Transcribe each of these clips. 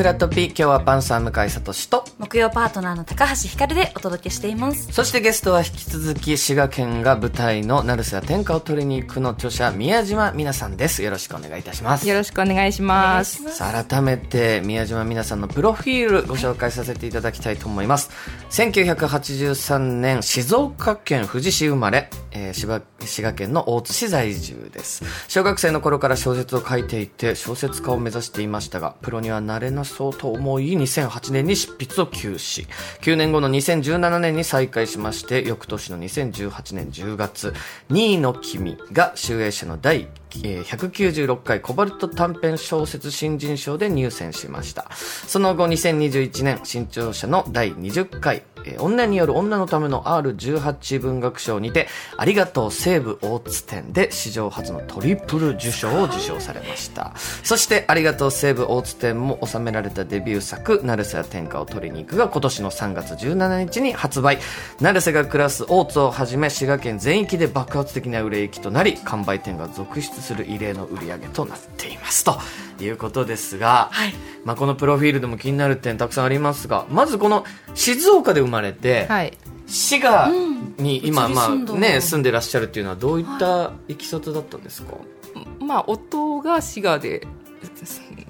フラットピー今日はパンサー向井聡と。木曜パートナーの高橋ひかるでお届けしています。そしてゲストは引き続き滋賀県が舞台の成瀬や天下を取りに行くの著者宮島美奈さんです。よろしくお願いいたします。よろしくお願いします。さあ改めて宮島美奈さんのプロフィールご紹介させていただきたいと思います。1983年静岡県富士市生まれ、えー、滋賀県の大津市在住です。小学生の頃から小説を書いていて小説家を目指していましたがプロにはなれなそうと思い2008年に執筆を休止9年後の2017年に再開しまして翌年の2018年10月「2位の君」が集英社の第196回コバルト短編小説新人賞で入選しました。その後2021年新潮社の第20回えー、女による女のための R18 文学賞にて、ありがとう西武大津店で史上初のトリプル受賞を受賞されました。そして、ありがとう西武大津店も収められたデビュー作、成瀬や天下を取りに行くが今年の3月17日に発売。成瀬が暮らす大津をはじめ滋賀県全域で爆発的な売れ行きとなり、完売店が続出する異例の売り上げとなっています。ということですが、はい、まあこのプロフィールでも気になる点たくさんありますが、まずこの静岡で生まれて、はい、滋賀に今、まあね、住んでらっしゃるっていうのはどういったい。きさつだったんですか、はい、まあ、夫が滋賀で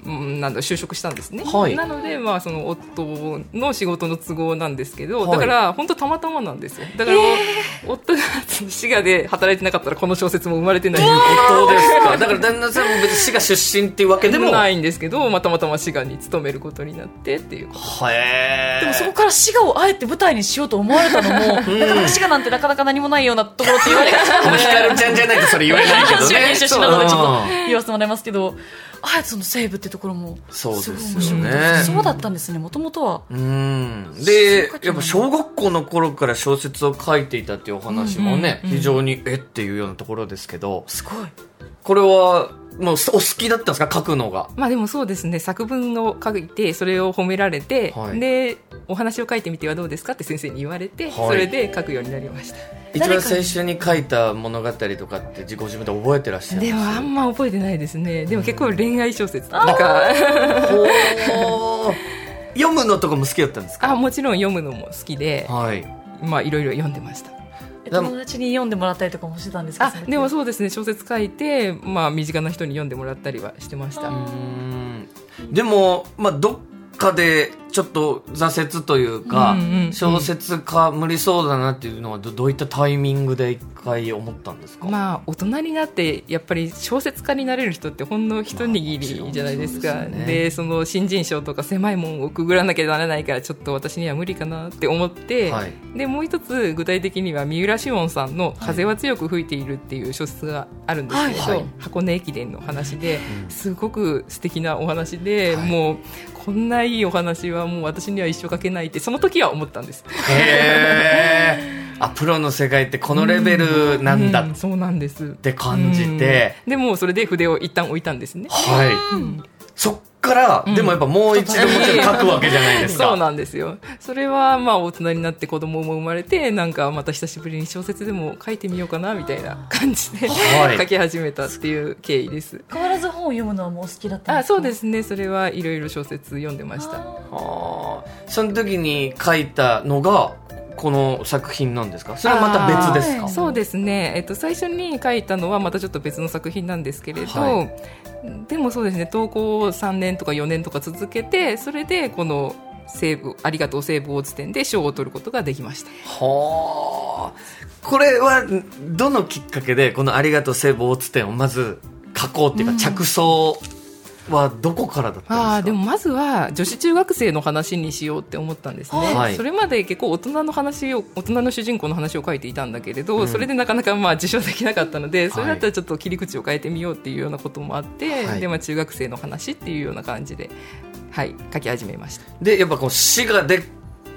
なんだ就職したんですね、はい、なので、まあ、その夫の仕事の都合なんですけど、はい、だから本当たまたまなんですよ。だから、えー、夫が滋賀で働いてなかったらこの小説も生まれてない。夫ですか？だから旦那さんも別に滋賀出身っていうわけでも。ないんですけど、まあ、たまたま滋賀に勤めることになってっていう。でもそこから滋賀をあえて舞台にしようと思われたのも、うん、だから滋賀なんてなかなか何もないようなところって言われがちなのでひかるちゃんじゃないとそれ言えないけど 出身なのでちょっと言わせてもらいますけどあえてその西部ってところも。そうですよね。そうだったんですねもともとは。うん。でやっぱ小学校の頃から小説を書いていたっていうお話もね、非常にえっていうようなところですけど。すごい。これはもうお好きだったんですか？書くのが。まあでもそうですね。作文を書いてそれを褒められて、はい、でお話を書いてみてはどうですか？って先生に言われて、はい、それで書くようになりました。一番最初に書いた物語とかって自己自分で覚えてらっしゃるでもあんま覚えてないですね。でも結構恋愛小説とか。読むのとかも好きだったんですか？あもちろん読むのも好きで、はい、まあいろいろ読んでました。友達に読んでもらったりとかもしてたんですか？でもそうですね。小説書いて、まあ、身近な人に読んでもらったりはしてました。でも、まあ、どっかでちょっと挫折というか、小説家無理そうだなっていうのはどういったタイミングで一回思ったんですか？まあ大人になってやっぱり小説家になれる人ってほんの一握りじゃないですか、まあ、そで、ね、その新人賞とか狭い門をくぐらなきゃならないからちょっと私には無理かなって思って、はい、でもう一つ具体的には三浦紫音さんの「風は強く吹いている」っていう小説があるんですけど、はい。はい、箱根駅伝の話ですごく素敵なお話で、もうこんないいお話はもう私には一生書けないってその時は思ったんです。へあプロの世界ってこのレベルなんだ、うんうん、そうなんです。って感じて、でもそれで筆を一旦置いたんですね。はい、うん、そっから、でもやっぱもう一度もちろん書くわけじゃないですか。そうなんですよ。それはまあ大人になって子供も生まれて、なんかまた久しぶりに小説でも書いてみようかなみたいな感じで、はい、書き始めたっていう経緯です。変わらず本を読むのはもう好きだったんですか？あそうですね。それはいろいろ小説読んでました。はあ。その時に書いたのが、この作品なんですか？それはまた別ですか？そうですね、えっと、最初に書いたのはまたちょっと別の作品なんですけれど、はい、でもそうですね。投稿を3年とか4年とか続けてそれでこの西部ありがとう西武大津店で賞を取ることができました。はあ。これはどのきっかけでこのありがとう西武大津店をまず書こうっていうか着想、うんはどこからだったんですか？あでもまずは女子中学生の話にしようって思ったんですね、はい、それまで結構大人の話を大人の主人公の話を書いていたんだけれど、うん、それでなかなかまあ受賞できなかったのでそれだったらちょっと切り口を変えてみようっていうようなこともあって、はい、でまあ、中学生の話っていうような感じで、はい、書き始めました。でやっぱこう滋賀で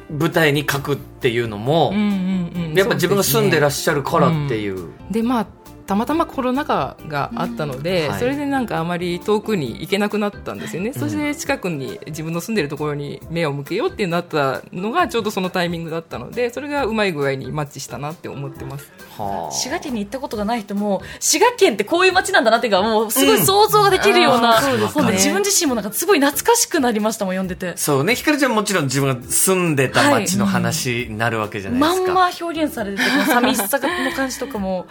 舞台に書くっていうのも、うんうんうん、やっぱ自分が住んでらっしゃるからっていう。で、ねうん、まあたまたまコロナ禍があったので、うん。はい。それでなんかあまり遠くに行けなくなったんですよね、そして近くに自分の住んでるところに目を向けようってなったのがちょうどそのタイミングだったのでそれがうまい具合にマッチしたなって思ってます。はあ。滋賀県に行ったことがない人も滋賀県ってこういう街なんだなっていうかもうすごい想像ができるような、うん。あーそうですね。自分自身もなんかすごい懐かしくなりましたもん読んでて。そうね、ひかるちゃんもちろん自分が住んでた街の話になるわけじゃないですか。まんま表現されてて寂しさの感じとかも。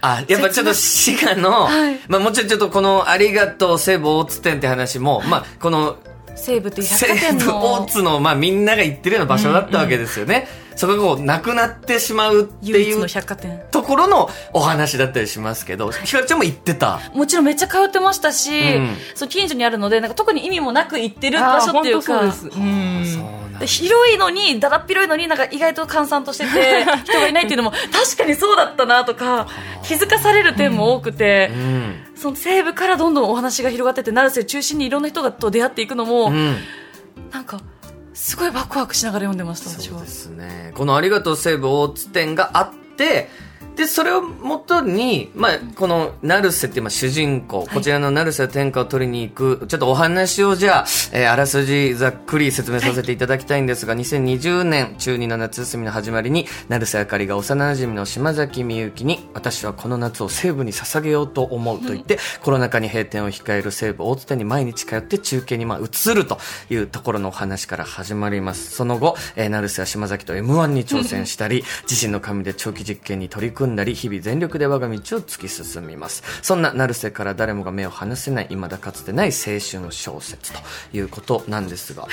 あ、やっぱちょっと滋賀の、はいまあもちろんちょっとこのありがとう西武大津店って話も、まあこの西武っていう百西貨店武の大津の、まあみんなが行ってるような場所だったわけですよね。そこがこう、なくなってしまうっていう唯一の百貨店。ところのお話だったりしますけど、ひかるちゃんも行ってた？もちろんめっちゃ通ってましたし、うん。そう近所にあるのでなんか特に意味もなく行ってる場所っていうか広いのにだらっ広いのになんか意外と閑散としてて 人がいないっていうのも確かにそうだったなとか気づかされる点も多くて、うん。その西部からどんどんお話が広がってって成瀬中心にいろんな人がと出会っていくのも、うん。なんかすごいワクワクしながら読んでました私はそうですね。このありがとうセーブ大津店があって、で、それをもとに、まあ、この、成瀬っていう、まあ、主人公、こちらの成瀬天下を取りに行く、ちょっとお話をじゃあ、えーあらすじざっくり説明させていただきたいんですが、2020年、中2の夏休みの始まりに、成瀬あかりが幼馴染の島崎みゆきに、私はこの夏を西武に捧げようと思うと言って、コロナ禍に閉店を控える西武大津店に毎日通って中継にまあ移るというところのお話から始まります。その後、えー、成瀬は島崎と M1 に挑戦したり、自身の紙で長期実験に取り組んだり、日々全力で我が道を突き進みます。そんな成瀬から誰もが目を離せない、未だかつてない青春小説ということなんですが、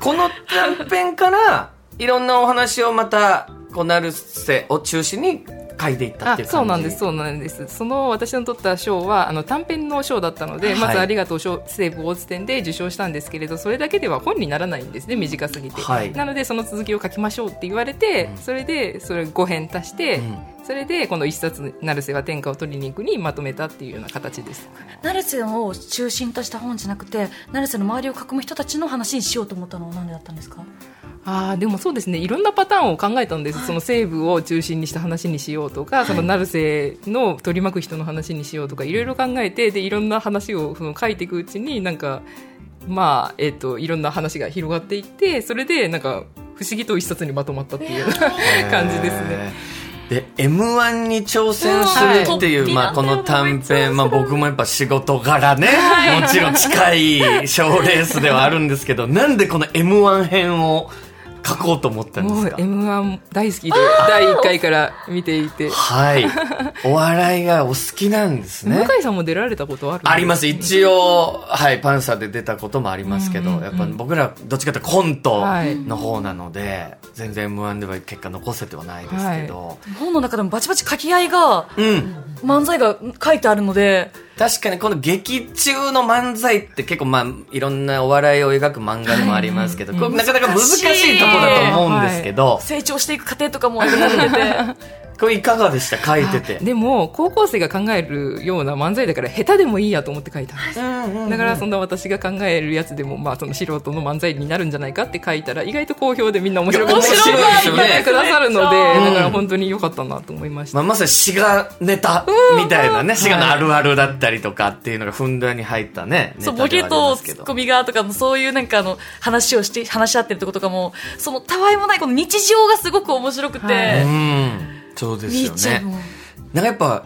この短編から、いろんなお話をまた、こう、成瀬を中心に書いていったっていう感じ。あそうなんですそうなんです。その私の取った賞はあの短編の賞だったので、はい。まずありがとう賞西武大津店で受賞したんですけれどそれだけでは本にならないんですね短すぎて、はい。なのでその続きを書きましょうって言われて、それでそれ5編足して、ん。それでこの一冊「成瀬は天下を取りに行く」にまとめたっていうような形です。成瀬を中心とした本じゃなくて成瀬の周りを囲む人たちの話にしようと思ったのは何でだったんですか？あーでもそうですね。いろんなパターンを考えたんです、その西部を中心にした話にしようとか、その成瀬の取り巻く人の話にしようとかいろいろ考えてでいろんな話をその書いていくうちになんかまあえっ、といろんな話が広がっていってそれでなんか不思議と一冊にまとまったっていう感じですね。で、M1 に挑戦するっていう、うんまあこの短編、まあ僕もやっぱ仕事柄ね、はい。もちろん近い賞レースではあるんですけど、なんでこの M1 編を書こうと思ったんでもうすか M1 大好きで第1回から見ていて、はい。お笑いがお好きなんですね。向井さんも出られたことあるあります。一応、はい、パンサーで出たこともありますけど、やっぱ僕らどっちかというとコントの方なので、全然 M1 では結果残せてはないですけど、本の中でもバチバチ書き合いがうん。漫才が書いてあるので確かにこの劇中の漫才って結構まあいろんなお笑いを描く漫画でもありますけど、これなかなか難しいところだと思うんですけど、成長していく過程とかも描かれてて これいかがでした？書いてて。でも高校生が考えるような漫才だから下手でもいいやと思って書いた。んですだからそんな私が考えるやつでも、まあ、その素人の漫才になるんじゃないかって書いたら意外と好評でみんな面白く面白いってくださるので、うん。だから本当に良かったなと思いました、まあ、まさに滋賀ネタみたいなね、滋賀のあるあるだったりとかっていうのがふんだんに入ったね、そうボケとツッコミがとかもそういうなんかあの話をして話し合ってるとことかもそのたわいもないこの日常がすごく面白くて、はうん。そうですよね。なんかやっぱ、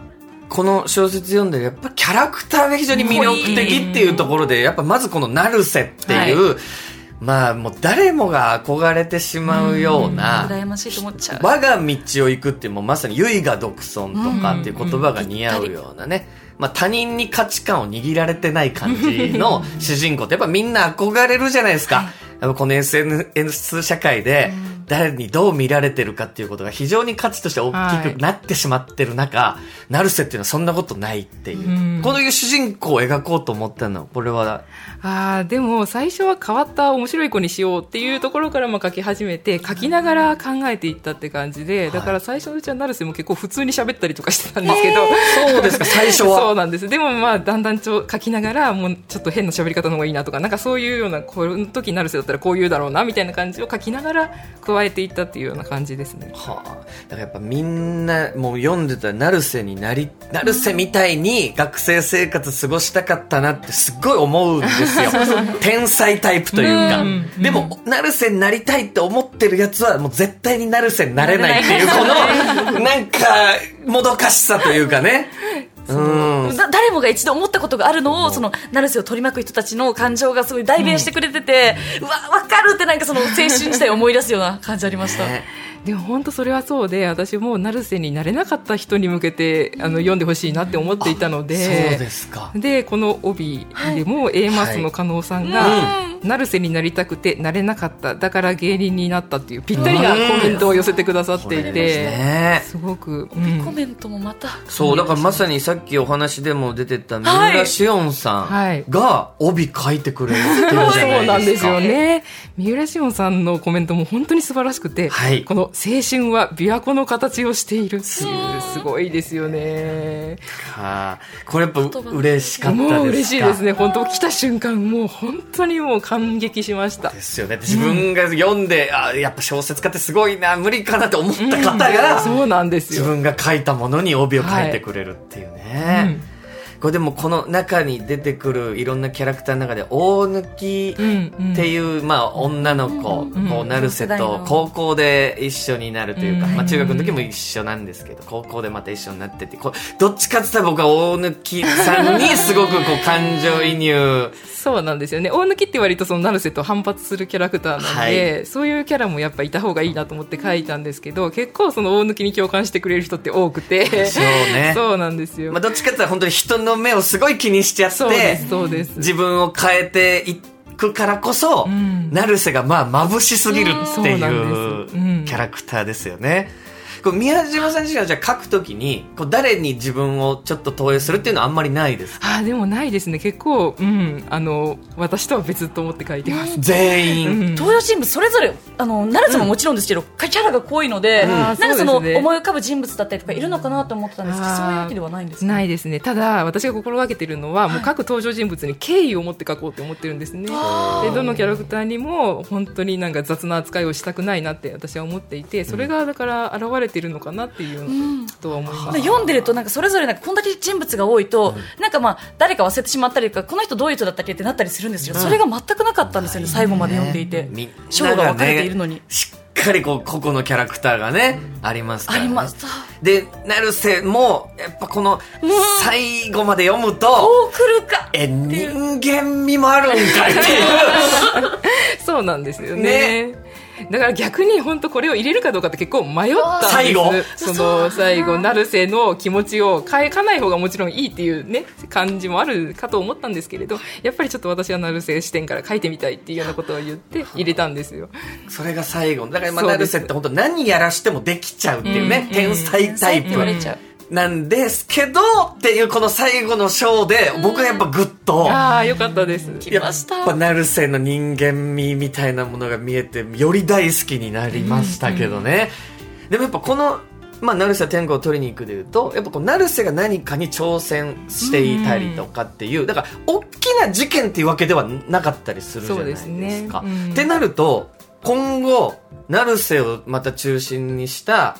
この小説読んで、やっぱキャラクターが非常に魅力的っていうところで、やっぱまずこの成瀬っていう、まあもう誰もが憧れてしまうような、羨ましいと思っちゃう。我が道を行くってもうまさに唯我独尊とかっていう言葉が似合うようなね、まあ他人に価値観を握られてない感じの 主人公ってやっぱみんな憧れるじゃないですか。やっぱこの SNS 社会で誰にどう見られてるかっていうことが非常に価値として大きくなってしまってる中、成瀬っていうのはそんなことないっていう。うん。このいう主人公を描こうと思ったのは、これは、あーでも最初は変わった面白い子にしようっていうところからまあ書き始めて書きながら考えていったって感じで、だから最初のうちは成瀬も結構普通に喋ったりとかしてたんですけど、そうですか、最初は。そうなんです。でもまあだんだんちょ書きながらもうちょっと変な喋り方の方がいいなとかなんかそういうようなこの時成瀬だったらこう言うだろうなみたいな感じを書きながら加加えていったっていうような感じですね。はあ、だからやっぱみんなもう読んでたら成瀬になり、成瀬みたいに学生生活過ごしたかったなってすっごい思うんですよ。天才タイプというか。うんでも、成瀬になりたいって思ってるやつはもう絶対に成瀬になれないっていう、この、なんか、もどかしさというかね。うん。だ誰もが一度思ったことがあるのを、その、成瀬を取り巻く人たちの感情がすごい代弁してくれてて、うわ、わかるってなんかその青春時代を思い出すような感じありました。ね。でも本当それはそうで私も成瀬になれなかった人に向けてあの読んでほしいなって思っていたのでそうですか。でこの帯でも A マスの加納さんが、成瀬になりたくてなれなかっただから芸人になったっていうぴったりなコメントを寄せてくださっていて、ねすごく、うんコメントもまた。そう、だからまさにさっきお話でも出てた三浦紫音さはいんが帯書いてくれるっていうじゃないですか。そうなんですよね。三浦紫音さんのコメントも本当に素晴らしくて、はいこの青春は琵琶湖の形をしているっていう、すごいですよね。はあ、これやっぱ嬉しかったですか？もう嬉しいですね。本当来た瞬間、もう本当にもう感激しましたで。すよね。自分が読んで、あやっぱ小説家ってすごいな、無理かなって思った方が、そうなんですよ。自分が書いたものに帯を書いてくれるっていうね。これでもこの中に出てくるいろんなキャラクターの中で大貫っていう、まあ女の子、こう成瀬と高校で一緒になるというか、まあ中学の時も一緒なんですけど、高校でまた一緒になってて、こうどっちかって言ったら僕は大貫さんにすごくこう感情移入、そうなんですよね。大貫って割とその成瀬と反発するキャラクターなんで、はいそういうキャラもやっぱいた方がいいなと思って書いたんですけど、結構その大貫に共感してくれる人って多くて。そうね そうなんですよ。まあどっちかって言ったら本当に人の目をすごい気にしちゃって、そうです、そうです。自分を変えていくからこそ、ん成瀬がまあ眩しすぎるっていうキャラクターですよね。こう宮島さん自身はじゃあ書くときに、こう誰に自分をちょっと投影するっていうのはあんまりないですか？あーでもないですね。結構、うん、あの、私とは別と思って書いてます。全員。うん登場人物それぞれ、あの、成瀬ももちろんですけど、キャラが濃いので、なんかその、思い浮かぶ人物だったりとかいるのかなと思ってたんですけど、そういうわけではないんですかない。ですね。ただ、私が心がけてるのは、もう各登場人物に敬意を持って書こうって思ってるんですね。で、どのキャラクターにも、本当になんか雑な扱いをしたくないなって私は思っていて、それがだから現れてるのかなっていうとは思います。で読んでるとなんかそれぞれなんかこんだけ人物が多いと、なんかまあ誰か忘れてしまったりとかこの人どういう人だったっけってなったりするんですよ、それが全くなかったんですよね最後まで読んでいて。章が分かれているのに、しっかりこう個々のキャラクターがね、ありますから、ね。ありましたで、成瀬も、やっぱこの、最後まで読むと、こう来るかえ、人間味もあるんかいっていう。そうなんですよね。だから逆に本当これを入れるかどうかって結構迷ったんです。最後。その最後、成瀬の気持ちを変えかない方がもちろんいいっていうね、感じもあるかと思ったんですけれど、やっぱりちょっと私は成瀬視点から書いてみたいっていうようなことを言って入れたんですよ。それが最後。だから成瀬って本当何やらしてもできちゃうっていうね、天才タイって言われちゃう。プなんですけど、っていうこの最後の章で、僕はやっぱグッと、ああ、よかったです。来ましたやっぱ成瀬の人間味みたいなものが見えて、より大好きになりましたけどね。でもやっぱこの、まあ、成瀬天狗を取りに行くでいうと、やっぱこう、成瀬が何かに挑戦していたりとかっていう、だから、大きな事件っていうわけではなかったりするじゃないですか。そうですねうんってなると、今後、成瀬をまた中心にした、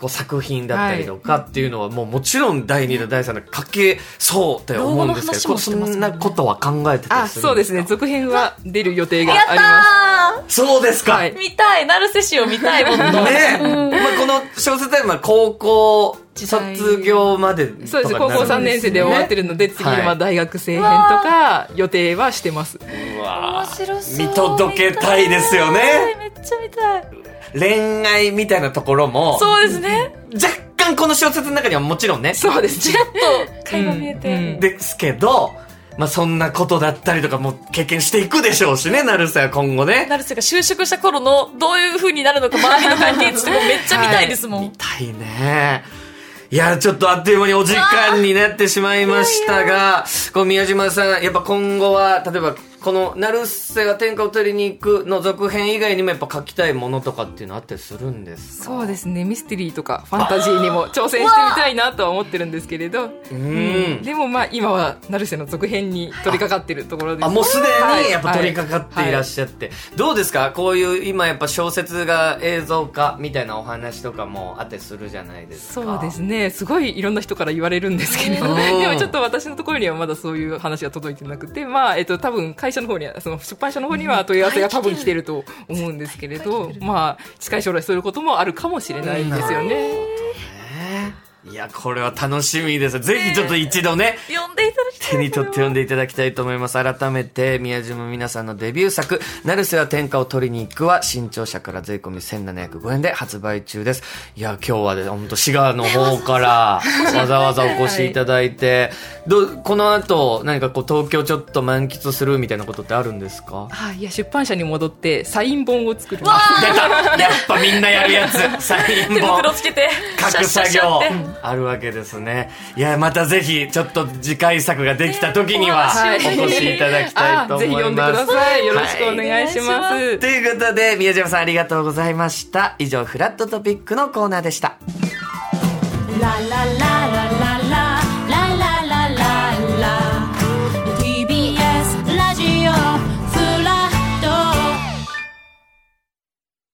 こう作品だったりとかっていうのはもうもちろん第2弾第3弾書けそうって思うんですけど、老後の話もしてそんなことは考えてたあ、りするんですか？そうですね。続編は出る予定がありまたそうですか、はい。ー見たい。成瀬氏を見たいもっとね。まあこの小説はまあ高校卒業までとかす。そうです。高校3年生で終わってるので、次はいは大学生編とか予定はしてます。うわ面白そう見届けたいですよね見たいめっちゃ見たい恋愛みたいなところもそうですね若干この小説の中にはもちろんねそうですね。ちらっと会話見えて、うんうんですけどまあそんなことだったりとかも経験していくでしょうしね成瀬は今後ね成瀬が就職した頃のどういう風になるのか周りの関係値とかめっちゃ見たいですもん、見たいね。いや、ちょっとあっという間にお時間になってしまいましたが、こう宮島さん、やっぱ今後は、例えばこの、成瀬が天下を取りに行くの続編以外にもやっぱ書きたいものとかっていうのあったりするんですそうですね。ミステリーとかファンタジーにも挑戦してみたいなとは思ってるんですけれど。うん、でもまあ今は成瀬の続編に取り掛かってるところです。あ、もうすでにやっぱ取り掛かっていらっしゃって。はいはい、どうですか？こういう今やっぱ小説が映像化みたいなお話とかもあってするじゃないですか。そうですね。すごいいろんな人から言われるんですけれど、でもちょっと私のところにはまだそういう話が届いてなくて、まあ、えっと、多分会社の方には、その出版社の方には問い合わせが多分来てると思うんですけれど、まあ、近い将来そういうこともあるかもしれないですよね。いや、これは楽しみです。ぜひちょっと一度ね、読んでいた。手に取って読んでいただきたいと思います。改めて、宮島皆さんのデビュー作、成瀬は天下を取りに行くは、新潮社から税込み1705円で発売中です。いや、今日はね、本当滋賀の方から わざわざお越しいただいて、どこの後、何かこう、東京ちょっと満喫するみたいなことってあるんですか？はい、いや、出版社に戻って、サイン本を作る。出たやっぱみんなやるやつ サイン本。手袋つけて。書く作業。あるわけですね。いや、またぜひ、ちょっと次回作ができた時には、お越しいただきたいと思います。ぜひ読んでください。よろしくお願いします。はい、ということで、宮島さんありがとうございました。以上、フラットトピックのコーナーでした。ラララ